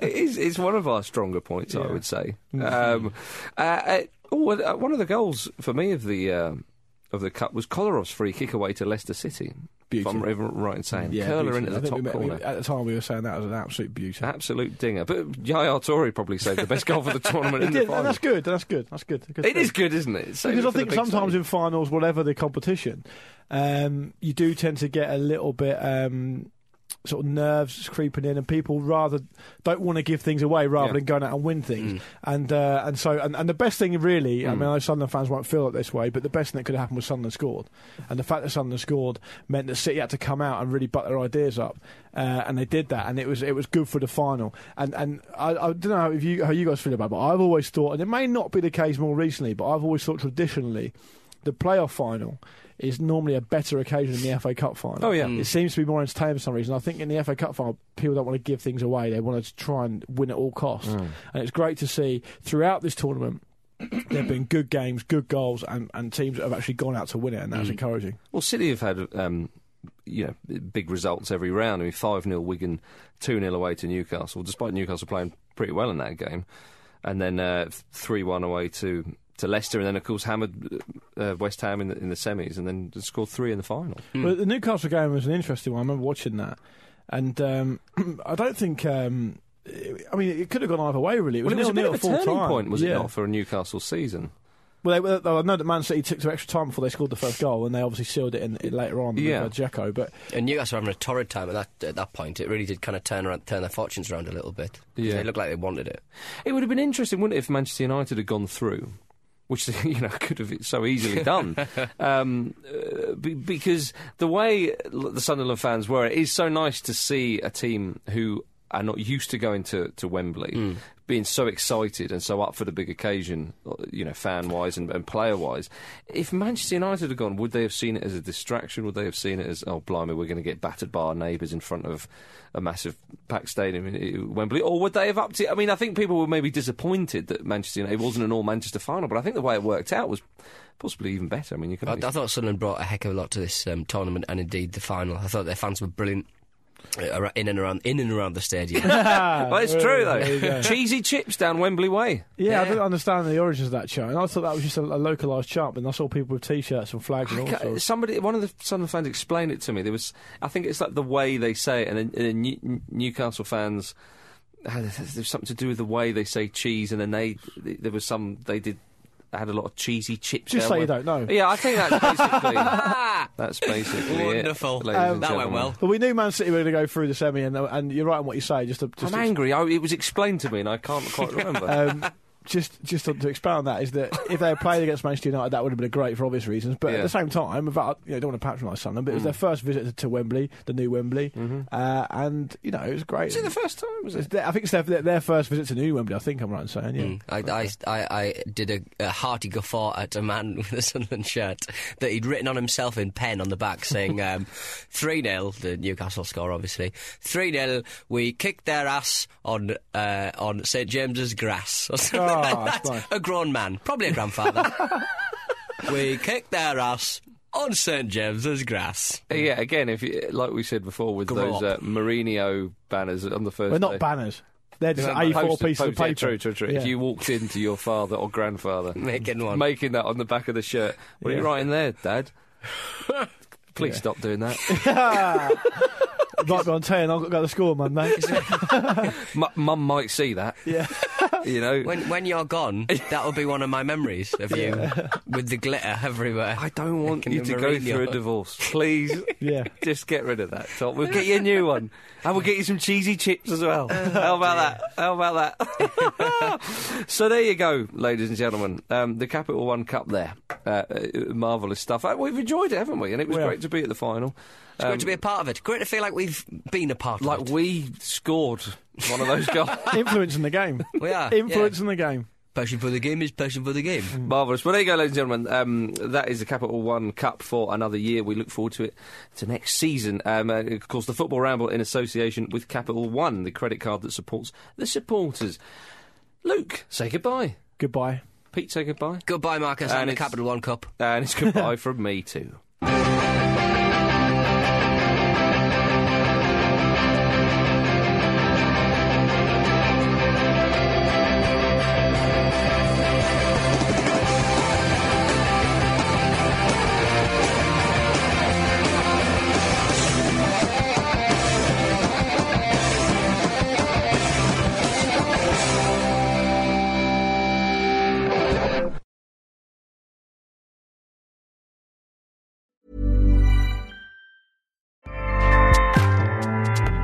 Speaker 2: It is, it's one of our stronger points, I would say. Um, uh, uh, oh, uh, one of the goals for me of the um of the cup was Kolarov's free kick away to Leicester City. If I'm even right in saying, curler
Speaker 4: beauty.
Speaker 2: into the top
Speaker 4: we, met- we-
Speaker 2: corner.
Speaker 4: at the time, we were saying that was an absolute beauty.
Speaker 2: Absolute dinger. But Yaya Toure probably saved the best goal for the tournament in
Speaker 4: did,
Speaker 2: the final.
Speaker 4: that's good. That's good. That's good. good
Speaker 2: It is good, isn't it? Save
Speaker 4: because
Speaker 2: it
Speaker 4: I think sometimes
Speaker 2: stage.
Speaker 4: in finals, whatever the competition, um, you do tend to get a little bit um, sort of nerves creeping in, and people rather don't want to give things away rather
Speaker 2: Yeah.
Speaker 4: than going out and win things. And uh, and so and, and the best thing really, I mean, I know Sunderland fans won't feel it this way, but the best thing that could have happened was Sunderland scored, and the fact that Sunderland scored meant that City had to come out and really butt their ideas up, uh, and they did that, and it was it was good for the final. And and I, I don't know if you how you guys feel about, it, but I've always thought, and it may not be the case more recently, but I've always thought traditionally, the playoff final is normally a better occasion than the FA Cup final.
Speaker 2: Oh, yeah.
Speaker 4: It seems to be more entertaining for some reason. I think in the FA Cup final, people don't want to give things away. They want to try and win at all costs.
Speaker 2: Mm.
Speaker 4: And it's great to see throughout this tournament. there have been good games, good goals, and, and teams that have actually gone out to win it, and that's encouraging.
Speaker 2: Well, City have had um, you know big results every round. I mean, five 0 Wigan, two 0 away to Newcastle, despite Newcastle playing pretty well in that game, and then three one away to. To Leicester, and then of course hammered uh, West Ham in the, in the semis, and then scored three in the final.
Speaker 4: But the Newcastle game was an interesting one. I remember watching that, and um, I don't think. Um, I mean, it could have gone either way. Really, it was
Speaker 2: Well, it was a bit
Speaker 4: nil-nil
Speaker 2: of a turning
Speaker 4: time.
Speaker 2: point, was it not, for a Newcastle season?
Speaker 4: Well, they, well, I know that Man City took to extra time before they scored the first goal, and they obviously sealed it in, in later on
Speaker 2: Yeah.
Speaker 4: with uh, Dzeko. But
Speaker 3: And Newcastle were having a torrid time at that at that point. It really did kind of turn around, turn their fortunes around a little bit.
Speaker 2: Yeah.
Speaker 3: They looked like they wanted it.
Speaker 2: It would have been interesting, wouldn't it, if Manchester United had gone through, which you know could have been so easily done, um, uh, be, because the way the Sunderland fans were, it is so nice to see a team who are not used to going to, to Wembley. Being so excited and so up for the big occasion, you know, fan wise and, and player wise. If Manchester United had gone, would they have seen it as a distraction? Would they have seen it as, oh, blimey, we're going to get battered by our neighbours in front of a massive packed stadium in Wembley? Or would they have upped it? I mean, I think people were maybe disappointed that Manchester United it wasn't an all Manchester final, but I think the way it worked out was possibly even better. I mean, you could.
Speaker 3: I, I thought Sunderland brought a heck of a lot to this um, tournament, and indeed the final. I thought their fans were brilliant. Uh, ar- In and around, in and around the stadium.
Speaker 2: well, it's true though. Cheesy chips down Wembley Way.
Speaker 4: yeah, I
Speaker 3: Yeah.
Speaker 4: didn't understand the origins of that chant. And I thought that was just a, a localised chant, but I saw people with T-shirts and flags and all
Speaker 2: I
Speaker 4: sorts.
Speaker 2: Somebody, one of the Sunderland fans explained it to me. There was, I think it's like the way they say it, and, then- and then New, Newcastle fans. uh, There's something to do with the way they say cheese, and then they there was some they did had a lot of cheesy chips.
Speaker 4: Just
Speaker 2: down
Speaker 4: say you don't know.
Speaker 2: Yeah, I think that's basically that's basically
Speaker 3: Wonderful.
Speaker 2: ladies
Speaker 3: Um,
Speaker 2: and
Speaker 3: that went well.
Speaker 4: But we knew Man City were going to go through the semi, and, and you're right in what you say. Just, to, just
Speaker 2: I'm
Speaker 4: to-
Speaker 2: angry. I, it was explained to me, and I can't quite remember.
Speaker 4: um, just just to, to expound on that is that if they had played against Manchester United, that would have been great for obvious reasons. But
Speaker 2: Yeah.
Speaker 4: at the same time, without you know, don't want to patronise Sunderland, but it was their first visit to, Wembley, the new Wembley, uh, and you know it was great.
Speaker 2: was it the first time? Was it?
Speaker 4: I think it's their, their, first visit to new Wembley. I think I'm right in saying, yeah.
Speaker 3: Mm. I, I, I, did a, a hearty guffaw at a man with a Sunderland shirt that he'd written on himself in pen on the back saying um, 3 0, the Newcastle score obviously. 3 0, we kicked their ass on uh, on St James's grass. Or something
Speaker 4: Oh, that's
Speaker 3: that.
Speaker 4: nice.
Speaker 3: A grown man, probably a grandfather. we kicked their ass on St James's grass.
Speaker 2: Yeah, again, if you, like we said before, with
Speaker 3: Grow
Speaker 2: those uh, Mourinho banners on the first.
Speaker 4: They're not
Speaker 2: day.
Speaker 4: banners. They're just
Speaker 2: Yeah,
Speaker 4: A4
Speaker 2: poster-
Speaker 4: pieces of
Speaker 2: poster- yeah,
Speaker 4: paper.
Speaker 2: True, true, true. If you walked into your father or grandfather
Speaker 3: Making one.
Speaker 2: making that on the back of the shirt, what are you writing there, Dad? Please
Speaker 4: Yeah.
Speaker 2: stop doing that.
Speaker 4: It might be on 10, I've got to go to school on Monday.
Speaker 2: M- Mum might see that.
Speaker 4: yeah.
Speaker 2: You know.
Speaker 3: When when you're gone, that'll be one of my memories of you with the glitter everywhere.
Speaker 2: I don't want
Speaker 3: Making
Speaker 2: you
Speaker 3: the
Speaker 2: to go
Speaker 3: Mourinho.
Speaker 2: through a divorce. Please,
Speaker 4: Yeah.
Speaker 2: just get rid of that. Tom. We'll get you a new one, and we'll get you some cheesy chips as well. How about that? How about that? so there you go, ladies and gentlemen. Um, the Capital One Cup there, uh, uh, marvelous stuff. Uh, we've enjoyed it, haven't we? And it was
Speaker 4: We have.
Speaker 2: great to be at the final.
Speaker 3: It's great to be a part of it. Great to feel like we've been a part
Speaker 2: Like
Speaker 3: of it.
Speaker 2: Like we scored one of those goals.
Speaker 4: Influencing the game.
Speaker 3: We are.
Speaker 4: Influencing the game.
Speaker 3: Passion for the game is passion for the game.
Speaker 2: Marvellous. Well, there you go, ladies and gentlemen. Um, that is the Capital One Cup for another year. We look forward to it to next season. Um, uh, of course, the Football Ramble in association with Capital One, the credit card that supports the supporters. Luke, say goodbye.
Speaker 4: Goodbye.
Speaker 2: Pete, say goodbye.
Speaker 3: Goodbye, Marcus,
Speaker 2: And
Speaker 3: and the Capital One Cup.
Speaker 2: And it's goodbye from me, too.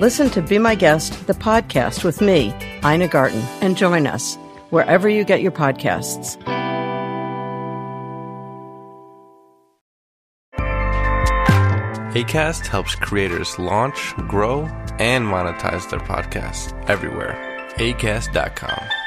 Speaker 5: Listen to Be My Guest, the podcast with me, Ina Garten, and join us wherever you get your podcasts.
Speaker 6: ACAST helps creators launch, grow, and monetize their podcasts everywhere. ACAST.com.